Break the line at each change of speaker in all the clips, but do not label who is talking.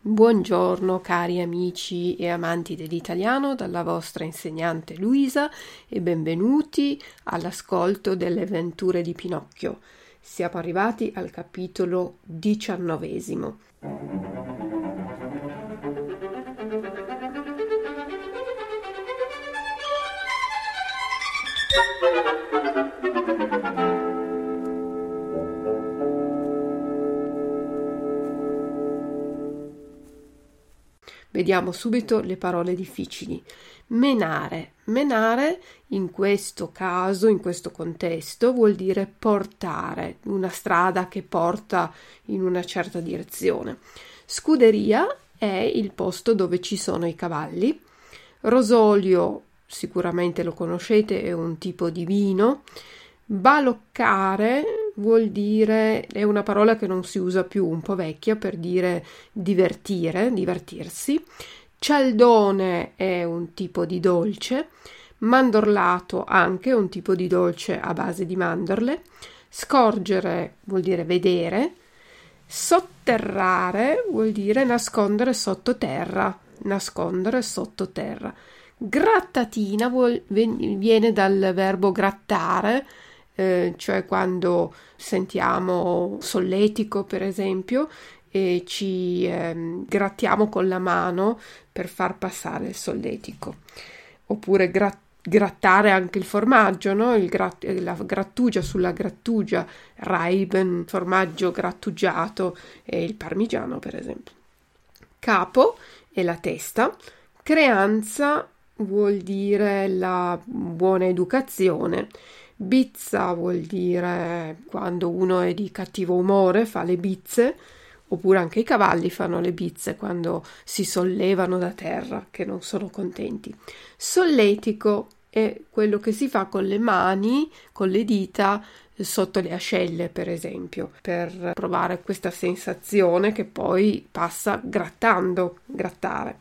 Buongiorno cari amici e amanti dell'italiano dalla vostra insegnante Luisa e benvenuti all'ascolto delle avventure di Pinocchio. Siamo arrivati al capitolo diciannovesimo. Vediamo subito le parole difficili. Menare. Menare in questo caso, in questo contesto, vuol dire portare, una strada che porta in una certa direzione. Scuderia è il posto dove ci sono i cavalli. Rosolio, sicuramente lo conoscete, è un tipo di vino. Baloccare vuol dire, è una parola che non si usa più, un po' vecchia, per dire divertire, divertirsi. Cialdone è un tipo di dolce, mandorlato anche un tipo di dolce a base di mandorle. Scorgere vuol dire vedere. Sotterrare vuol dire nascondere sottoterra, nascondere sottoterra. Grattatina vuol, viene dal verbo grattare, eh, cioè quando sentiamo solletico, per esempio, e ci eh, grattiamo con la mano per far passare il solletico. Oppure gra- grattare anche il formaggio, no? il grat- la grattugia sulla grattugia, Reiben, formaggio grattugiato e il parmigiano, per esempio. Capo è la testa, creanza vuol dire la buona educazione Bizza vuol dire quando uno è di cattivo umore, fa le bizze, oppure anche i cavalli fanno le bizze quando si sollevano da terra, che non sono contenti. Solletico è quello che si fa con le mani, con le dita, sotto le ascelle, per esempio, per provare questa sensazione che poi passa grattando, grattare.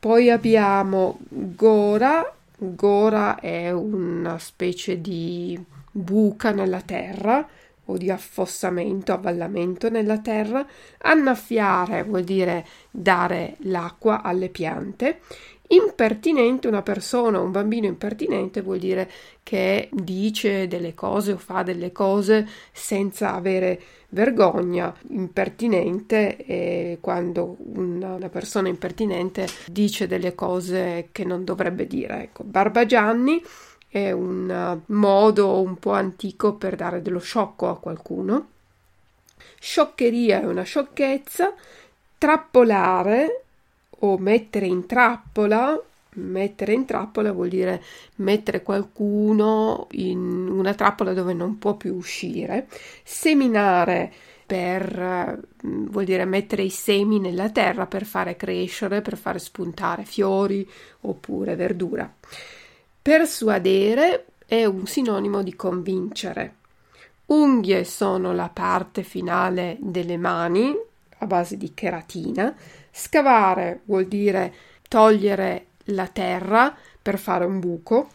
Poi abbiamo Gora Gora è una specie di buca nella terra o di affossamento, avvallamento nella terra. Annaffiare vuol dire dare l'acqua alle piante. Impertinente, una persona, un bambino impertinente vuol dire che dice delle cose o fa delle cose senza avere vergogna. Impertinente è quando una, una persona impertinente dice delle cose che non dovrebbe dire. Ecco, Barbagianni è un modo un po' antico per dare dello sciocco a qualcuno. Scioccheria è una sciocchezza. Trappolare o mettere in trappola. Mettere in trappola vuol dire mettere qualcuno in una trappola dove non può più uscire. Seminare per vuol dire mettere i semi nella terra per fare crescere, per fare spuntare fiori oppure verdura. Persuadere è un sinonimo di convincere. Unghie sono la parte finale delle mani a base di cheratina Scavare vuol dire togliere la terra per fare un buco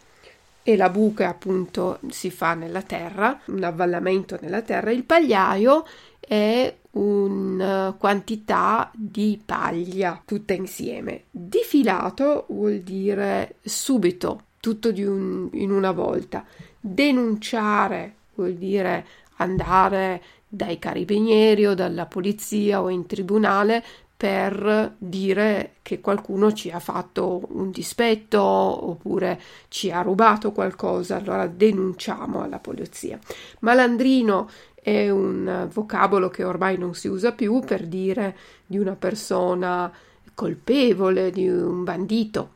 e la buca appunto si fa nella terra, un avvallamento nella terra. Il pagliaio è una quantità di paglia tutta insieme. Difilato vuol dire subito, tutto un, in una volta. Denunciare vuol dire andare dai carabinieri o dalla polizia o in tribunale per dire che qualcuno ci ha fatto un dispetto oppure ci ha rubato qualcosa, allora denunciamo alla polizia. Malandrino è un vocabolo che ormai non si usa più per dire di una persona colpevole, di un bandito.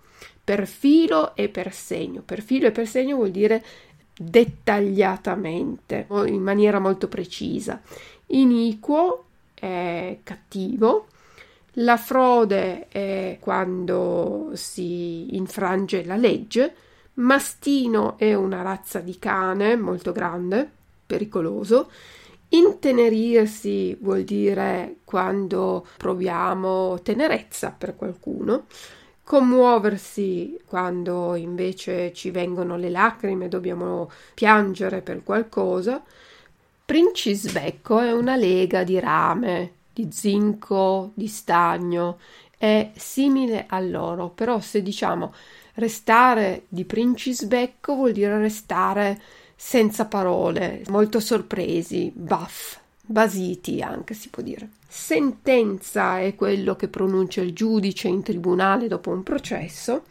Per filo e per segno. Per filo e per segno vuol dire dettagliatamente, in maniera molto precisa. Iniquo è cattivo, la frode è quando si infrange la legge. Mastino è una razza di cane molto grande, pericoloso. Intenerirsi vuol dire quando proviamo tenerezza per qualcuno. Commuoversi quando invece ci vengono le lacrime, dobbiamo piangere per qualcosa. Princisbecco è una lega di rame, di zinco, di stagno, è simile all'oro, però se diciamo restare di Princisbecco vuol dire restare senza parole, molto sorpresi, baff, basiti anche si può dire. Sentenza è quello che pronuncia il giudice in tribunale dopo un processo.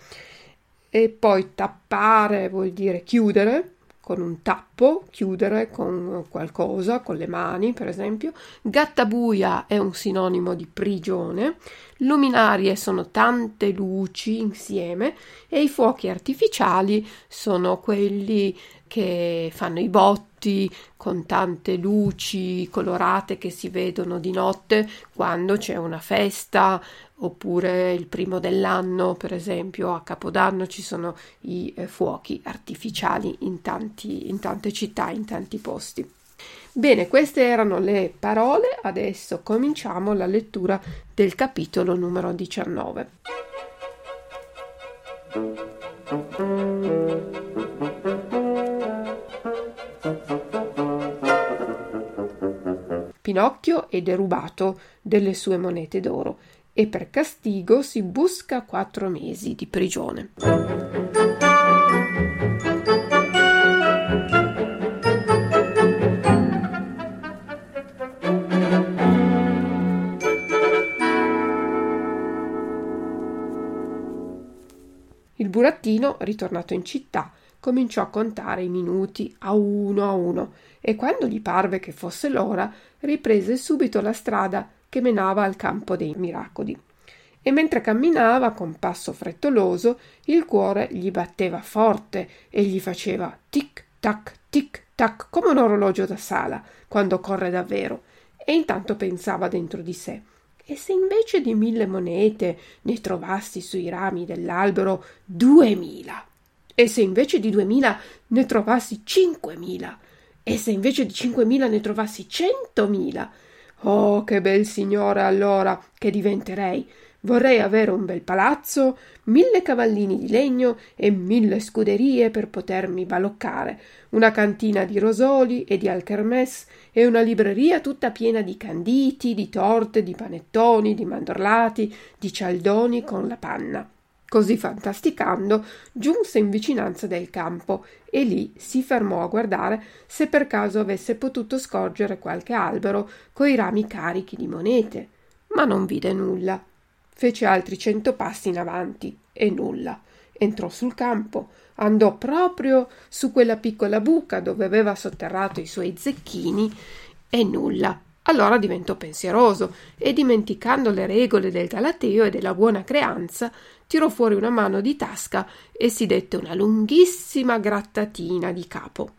E poi tappare vuol dire chiudere con un tappo, chiudere con qualcosa, con le mani per esempio. Gattabuia è un sinonimo di prigione. Luminarie sono tante luci insieme e i fuochi artificiali sono quelli che fanno i botti con tante luci colorate che si vedono di notte quando c'è una festa oppure il primo dell'anno, per esempio a Capodanno ci sono i eh, fuochi artificiali in, tanti, in tante città, in tanti posti. Bene, queste erano le parole, adesso cominciamo la lettura del capitolo numero 19. Pinocchio è derubato delle sue monete d'oro e per castigo si busca quattro mesi di prigione. Il burattino, ritornato in città, cominciò a contare i minuti a uno a uno e quando gli parve che fosse l'ora, riprese subito la strada che menava al campo dei miracoli. E mentre camminava con passo frettoloso, il cuore gli batteva forte e gli faceva tic tac tic tac come un orologio da sala quando corre davvero. E intanto pensava dentro di sé. E se invece di mille monete ne trovassi sui rami dell'albero duemila? E se invece di duemila ne trovassi cinquemila? E se invece di cinquemila ne trovassi centomila? Oh, che bel signore allora che diventerei! Vorrei avere un bel palazzo, mille cavallini di legno e mille scuderie per potermi baloccare, una cantina di rosoli e di alchermès e una libreria tutta piena di canditi, di torte, di panettoni, di mandorlati, di cialdoni con la panna. Così fantasticando, giunse in vicinanza del campo e lì si fermò a guardare se per caso avesse potuto scorgere qualche albero coi rami carichi di monete, ma non vide nulla. Fece altri cento passi in avanti e nulla. Entrò sul campo, andò proprio su quella piccola buca dove aveva sotterrato i suoi zecchini e nulla. Allora diventò pensieroso e, dimenticando le regole del galateo e della buona creanza, tirò fuori una mano di tasca e si dette una lunghissima grattatina di capo.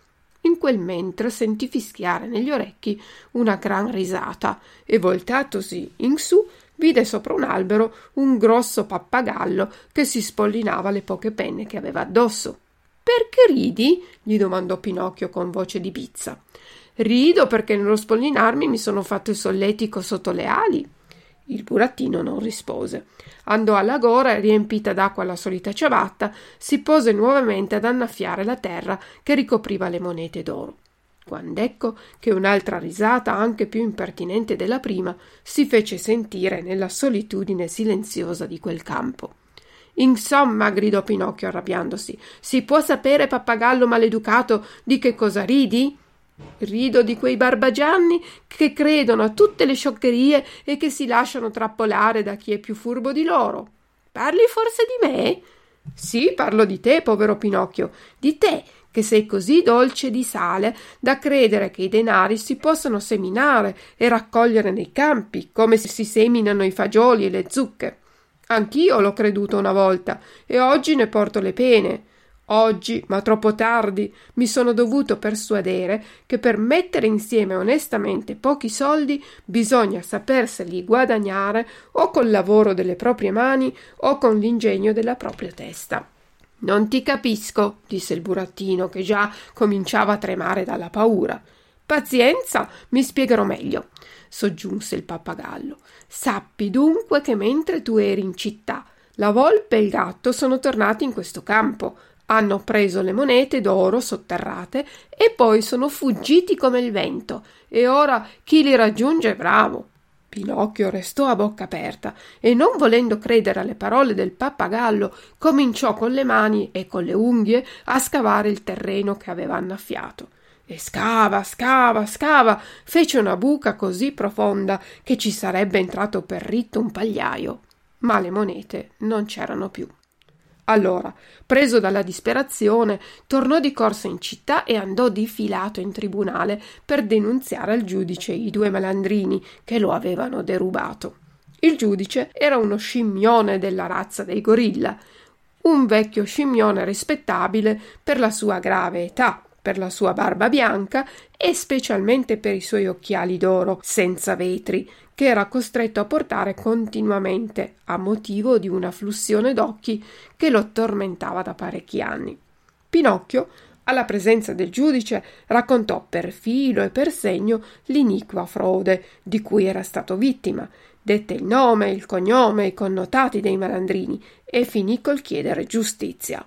In quel mentre sentì fischiare negli orecchi una gran risata e voltatosi in su vide sopra un albero un grosso pappagallo che si spollinava le poche penne che aveva addosso. Perché ridi? gli domandò Pinocchio con voce di bizza. Rido perché nello spollinarmi mi sono fatto il solletico sotto le ali. Il burattino non rispose. Andò alla gora riempita d'acqua la solita ciabatta, si pose nuovamente ad annaffiare la terra che ricopriva le monete d'oro. Quand'ecco che un'altra risata, anche più impertinente della prima, si fece sentire nella solitudine silenziosa di quel campo. Insomma, gridò Pinocchio arrabbiandosi, si può sapere, pappagallo maleducato, di che cosa ridi? Rido di quei barbagianni che credono a tutte le scioccherie e che si lasciano trappolare da chi è più furbo di loro. Parli forse di me? Sì, parlo di te, povero Pinocchio, di te che sei così dolce di sale da credere che i denari si possano seminare e raccogliere nei campi, come si seminano i fagioli e le zucche. Anch'io l'ho creduto una volta e oggi ne porto le pene. Oggi, ma troppo tardi, mi sono dovuto persuadere che per mettere insieme onestamente pochi soldi bisogna saperseli guadagnare o col lavoro delle proprie mani o con l'ingegno della propria testa. Non ti capisco, disse il burattino, che già cominciava a tremare dalla paura. Pazienza, mi spiegherò meglio, soggiunse il pappagallo. Sappi dunque che mentre tu eri in città, la volpe e il gatto sono tornati in questo campo hanno preso le monete d'oro sotterrate e poi sono fuggiti come il vento. E ora chi li raggiunge? Bravo! Pinocchio restò a bocca aperta e non volendo credere alle parole del pappagallo, cominciò con le mani e con le unghie a scavare il terreno che aveva annaffiato. E scava, scava, scava, fece una buca così profonda che ci sarebbe entrato per ritto un pagliaio. Ma le monete non c'erano più. Allora, preso dalla disperazione, tornò di corsa in città e andò difilato in tribunale per denunziare al giudice i due malandrini che lo avevano derubato. Il giudice era uno scimmione della razza dei gorilla, un vecchio scimmione rispettabile per la sua grave età, per la sua barba bianca e specialmente per i suoi occhiali d'oro senza vetri, che era costretto a portare continuamente a motivo di una flussione d'occhi che lo tormentava da parecchi anni. Pinocchio, alla presenza del giudice, raccontò per filo e per segno l'iniqua frode di cui era stato vittima, dette il nome, il cognome, i connotati dei malandrini e finì col chiedere giustizia.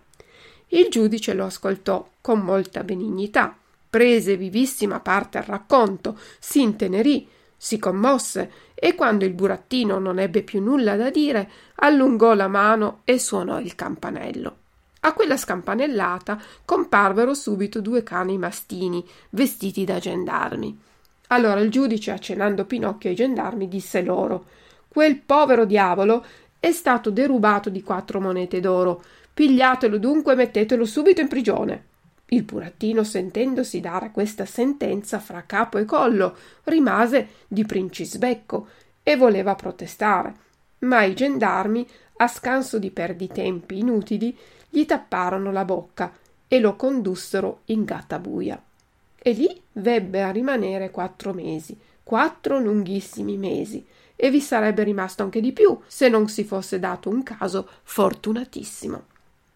Il giudice lo ascoltò con molta benignità, prese vivissima parte al racconto, si intenerì, si commosse e quando il burattino non ebbe più nulla da dire, allungò la mano e suonò il campanello. A quella scampanellata comparvero subito due cani mastini, vestiti da gendarmi. Allora il giudice, accennando Pinocchio ai gendarmi, disse loro Quel povero diavolo è stato derubato di quattro monete d'oro. Pigliatelo dunque e mettetelo subito in prigione. Il burattino, sentendosi dare questa sentenza fra capo e collo, rimase di princisbecco e voleva protestare, ma i gendarmi, a scanso di perditempi inutili, gli tapparono la bocca e lo condussero in gattabuia. E lì vebbe a rimanere quattro mesi, quattro lunghissimi mesi, e vi sarebbe rimasto anche di più se non si fosse dato un caso fortunatissimo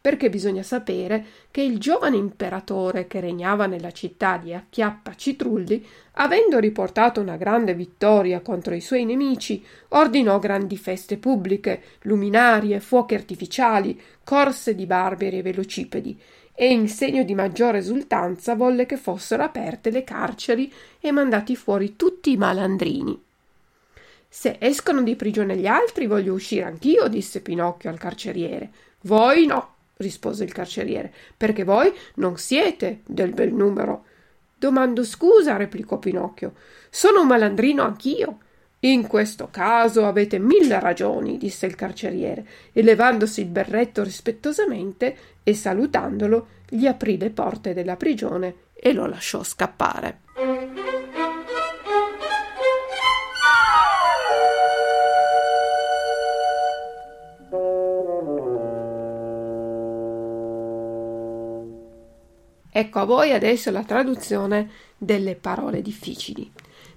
perché bisogna sapere che il giovane imperatore che regnava nella città di Acchiappa Citrulli, avendo riportato una grande vittoria contro i suoi nemici, ordinò grandi feste pubbliche, luminarie, fuochi artificiali, corse di barberi e velocipedi, e in segno di maggiore esultanza volle che fossero aperte le carceri e mandati fuori tutti i malandrini. Se escono di prigione gli altri, voglio uscire anch'io, disse Pinocchio al carceriere. Voi no, rispose il carceriere, perché voi non siete del bel numero. Domando scusa, replicò Pinocchio. Sono un malandrino anch'io. In questo caso avete mille ragioni, disse il carceriere, e levandosi il berretto rispettosamente e salutandolo, gli aprì le porte della prigione e lo lasciò scappare. Ecco a voi adesso la traduzione delle parole difficili.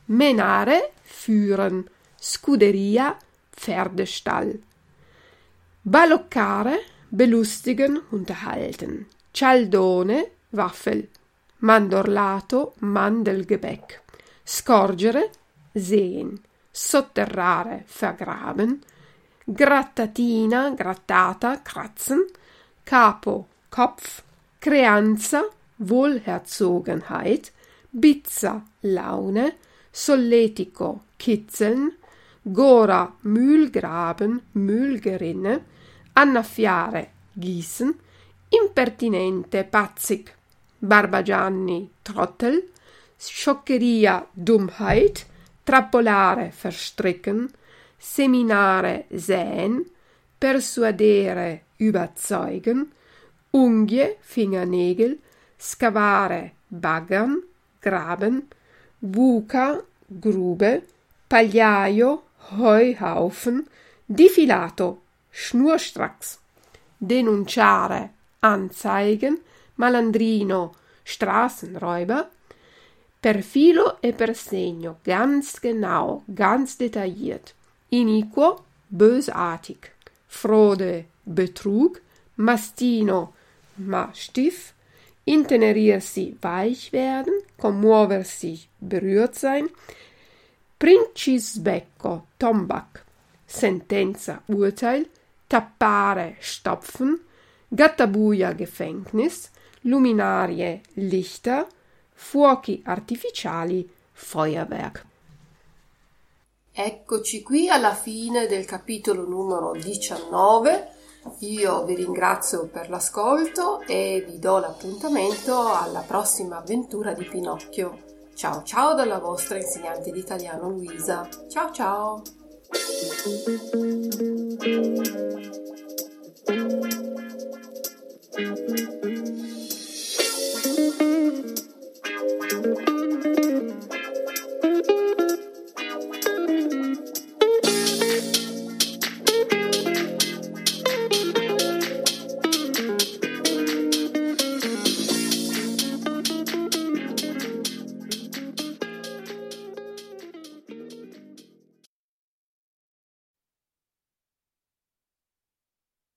Menare, führen, scuderia, Pferdestall. Baloccare, belustigen, unterhalten. Cialdone, Waffel. Mandorlato, Mandelgebäck. Scorgere, sehen. Sotterrare, vergraben. Grattatina, grattata, kratzen. Capo, Kopf. Creanza, Wohlherzogenheit, Bizza Laune, Solletico Kitzeln, Gora Mühlgraben Mühlgerinne, Annaffiare Gießen, Impertinente Patzig Barbagianni Trottel, Scioccheria Dummheit, Trappolare Verstricken, Seminare Säen, Persuadere Überzeugen, Unghie Fingernägel, scavare, baggern, graben, buca, grube, pagliaio, heuhaufen, difilato, schnurstracks, denunciare, anzeigen, malandrino, Straßenräuber, per filo e per segno, ganz genau, ganz detailliert, iniquo, bösartig, frode, Betrug, mastino, Mastiff, intenerirsi, weich werden, commuoversi, berührt sein, Princisbecco, Tombak, Sentenza, Urteil, tappare, stopfen, Gattabuia Gefängnis, luminarie Lichter, fuochi artificiali, Feuerwerk. Eccoci qui alla fine del capitolo numero 19. Io vi ringrazio per l'ascolto e vi do l'appuntamento alla prossima avventura di Pinocchio. Ciao ciao dalla vostra insegnante di italiano Luisa. Ciao ciao!